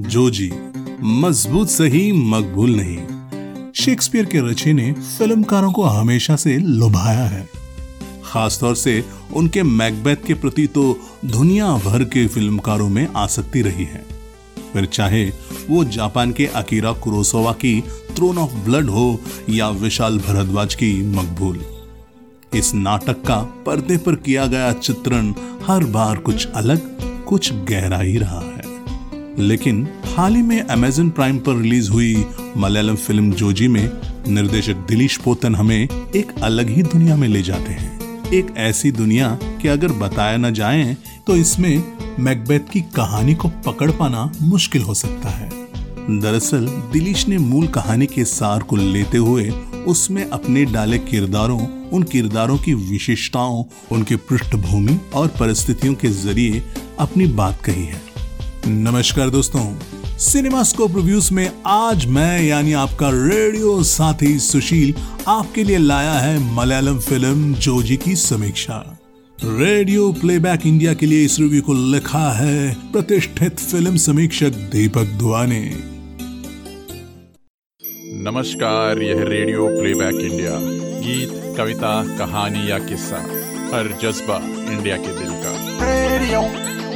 जोजी मज़बूत सही, मकबूल नहीं। शेक्सपियर के रचे ने फिल्मकारों को हमेशा से लुभाया है। खासतौर से उनके मैकबेथ के प्रति तो दुनिया भर के फिल्मकारों में आसक्ति रही है। फिर चाहे वो जापान के अकीरा कुरोसोवा की थ्रोन ऑफ़ ब्लड हो या विशाल भरद्वाज की मकबूल। इस नाटक का पर्दे पर किया गया चित्रण हर बार कुछ अलग, कुछ गहरा ही रहा है। लेकिन हाल ही में अमेजन प्राइम पर रिलीज़ हुई मलयालम फ़िल्म जोजी में निर्देशक दिलीश पोतन हमें एक अलग ही दुनिया में ले जाते हैं। एक ऐसी दुनिया कि अगर बताया न जाए तो इसमें मैकबेथ की कहानी को पकड़ पाना मुश्किल हो सकता है। दरअसल, दिलीश ने मूल कहानी के सार को लेते हुए उसमें अपने डाले किरदारों, उन किरदारों की विशेषताओं, उनके पृष्ठभूमि और परिस्थितियों के ज़रिए अपनी बात कही है। नमस्कार दोस्तों। सिनेमा स्कोप रिव्यूज़ में आज मैं यानी आपका रेडियो साथी सुशील आपके लिए लाया है मलयालम फ़िल्म जोजी की समीक्षा। रेडियो प्लेबैक इंडिया के लिए इस रिव्यू को लिखा है प्रतिष्ठित फ़िल्म समीक्षक दीपक दुआ ने नमस्कार यह रेडियो प्लेबैक इंडिया गीत कविता कहानी या किस्सा हर जज्बा इंडिया के दिल का। Radio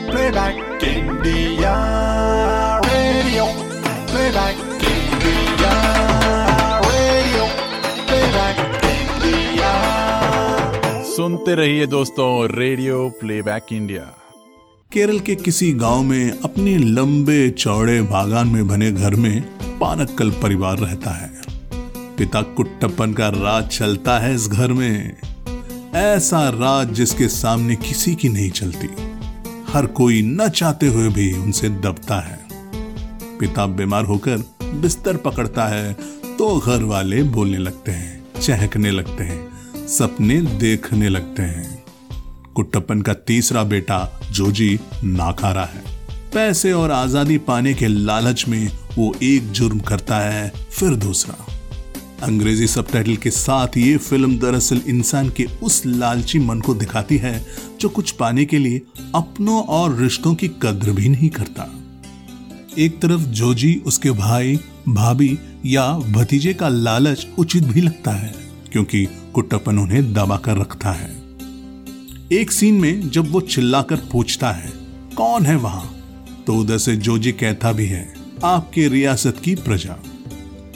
playback India radio playback India radio playback India सुनते रहिए दोस्तों रेडियो प्लेबैक इंडिया केरल के किसी गाँव में अपने लंबे चौड़े बागान में बने घर में पानक्कल परिवार रहता है। पिता कुट्टप्पन का राज चलता है इस घर में। ऐसा राज जिसके सामने किसी की नहीं चलती। हर कोई न चाहते हुए भी उनसे दबता है। पिता बीमार होकर बिस्तर पकड़ता है तो घर वाले बोलने लगते हैं, चहकने लगते हैं, सपने देखने लगते हैं। कुट्टप्पन का तीसरा बेटा जोजी नाकारा है। पैसे और आज़ादी पाने के लालच में वो एक जुर्म करता है, फिर दूसरा। अंग्रेज़ी सबटाइटल के साथ ये फ़िल्म दरअसल इंसान के उस लालची मन को दिखाती है, जो कुछ पाने के लिए अपनों और रिश्तों की कद्र भी नहीं करता। एक तरफ़ जोजी, उसके भाई, भाभी या भतीजे का लालच उचित भी लगता है, क्योंकि कुट्टपन उन्हें दबा कर रखता है। एक सीन में जब वो चिल्लाकर पूछता है, कौन है वहाँ? तो उधर से जोजी कहता भी है, आपके रियासत की प्रजा।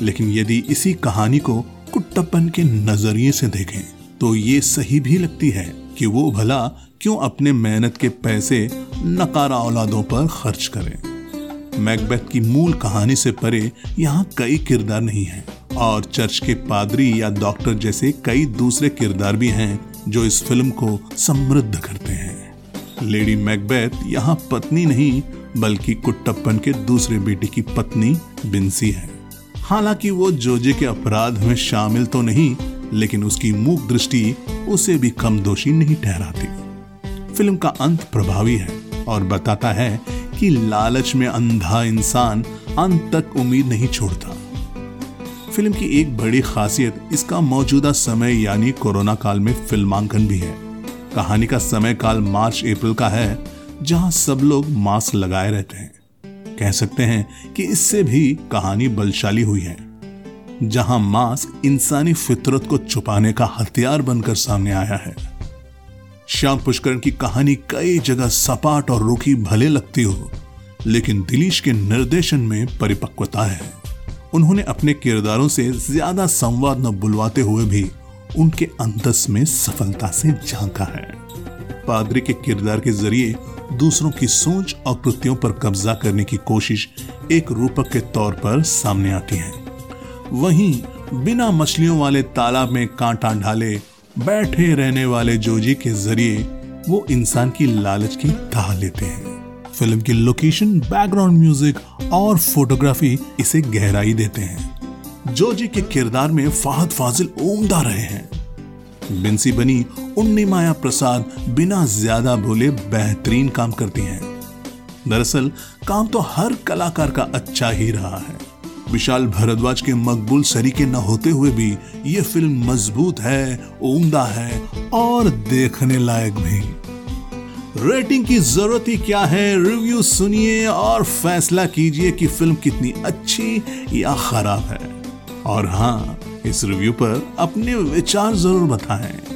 लेकिन यदि इसी कहानी को कुट्टपन के नज़रिए से देखें तो ये सही भी लगती है कि वो भला क्यों अपने मेहनत के पैसे नकारा औलादों पर खर्च करें। मैकबेथ की मूल कहानी से परे यहाँ कई किरदार नहीं हैं और चर्च के पादरी या डॉक्टर जैसे कई दूसरे किरदार भी हैं जो इस फ़िल्म को समृद्ध करते हैं। लेडी मैकबेथ यहाँ पत्नी नहीं, बल्कि कुट्टप्पन के दूसरे बेटे की पत्नी बिंसी है। हालाँकि वो जोजे के अपराध में शामिल तो नहीं, लेकिन उसकी मूक दृष्टि उसे भी कम दोषी नहीं ठहराती। फ़िल्म का अंत प्रभावी है और बताता है कि लालच में अंधा इंसान अंत तक उम्मीद नहीं छोड़ता। फ़िल्म की एक बड़ी खासियत इसका मौजूदा समय यानी कोरोना काल में फिल्मांकन भी है। कहानी का समय काल मार्च, अप्रैल का है, जहाँ सब लोग मास्क लगाए रहते हैं। कह सकते हैं कि इससे भी कहानी बलशाली हुई है, जहाँ मास्क इंसानी फितरत को छुपाने का हथियार बनकर सामने आया है। श्याम पुष्करण की कहानी कई जगह सपाट और रूखी भले लगती हो, लेकिन दिलीश के निर्देशन में परिपक्वता है। उन्होंने अपने किरदारों से ज़्यादा संवाद न बुलवाते हुए भी उनके अंतस में सफलता से झांका है। पादरी के किरदार के ज़रिए दूसरों की सोच और कृतियों पर कब्जा करने की कोशिश एक रूपक के तौर पर सामने आती है। वहीं बिना मछलियों वाले तालाब में कांटा ढाले बैठे रहने वाले जोजी के ज़रिए वो इंसान की लालच की थाह लेते हैं। फ़िल्म की लोकेशन बैकग्राउंड म्यूज़िक और फोटोग्राफी इसे गहराई देते हैं। जोजी के किरदार में फाहद फाजिल उमदा रहे हैं। बिंसी बनी, उन्नी माया प्रसाद बिना ज़्यादा बोले बेहतरीन काम करती हैं। दरअसल, काम तो हर कलाकार का अच्छा ही रहा है। विशाल भरद्वाज के मकबूल सरीके न होते हुए भी ये फ़िल्म मज़बूत है, उमदा है और देखने लायक भी। रेटिंग की ज़रूरत ही क्या है, रिव्यू सुनिए और फैसला कीजिए कि फ़िल्म कितनी अच्छी या खराब है। और हाँ इस रिव्यू पर अपने विचार ज़रूर बताएँ।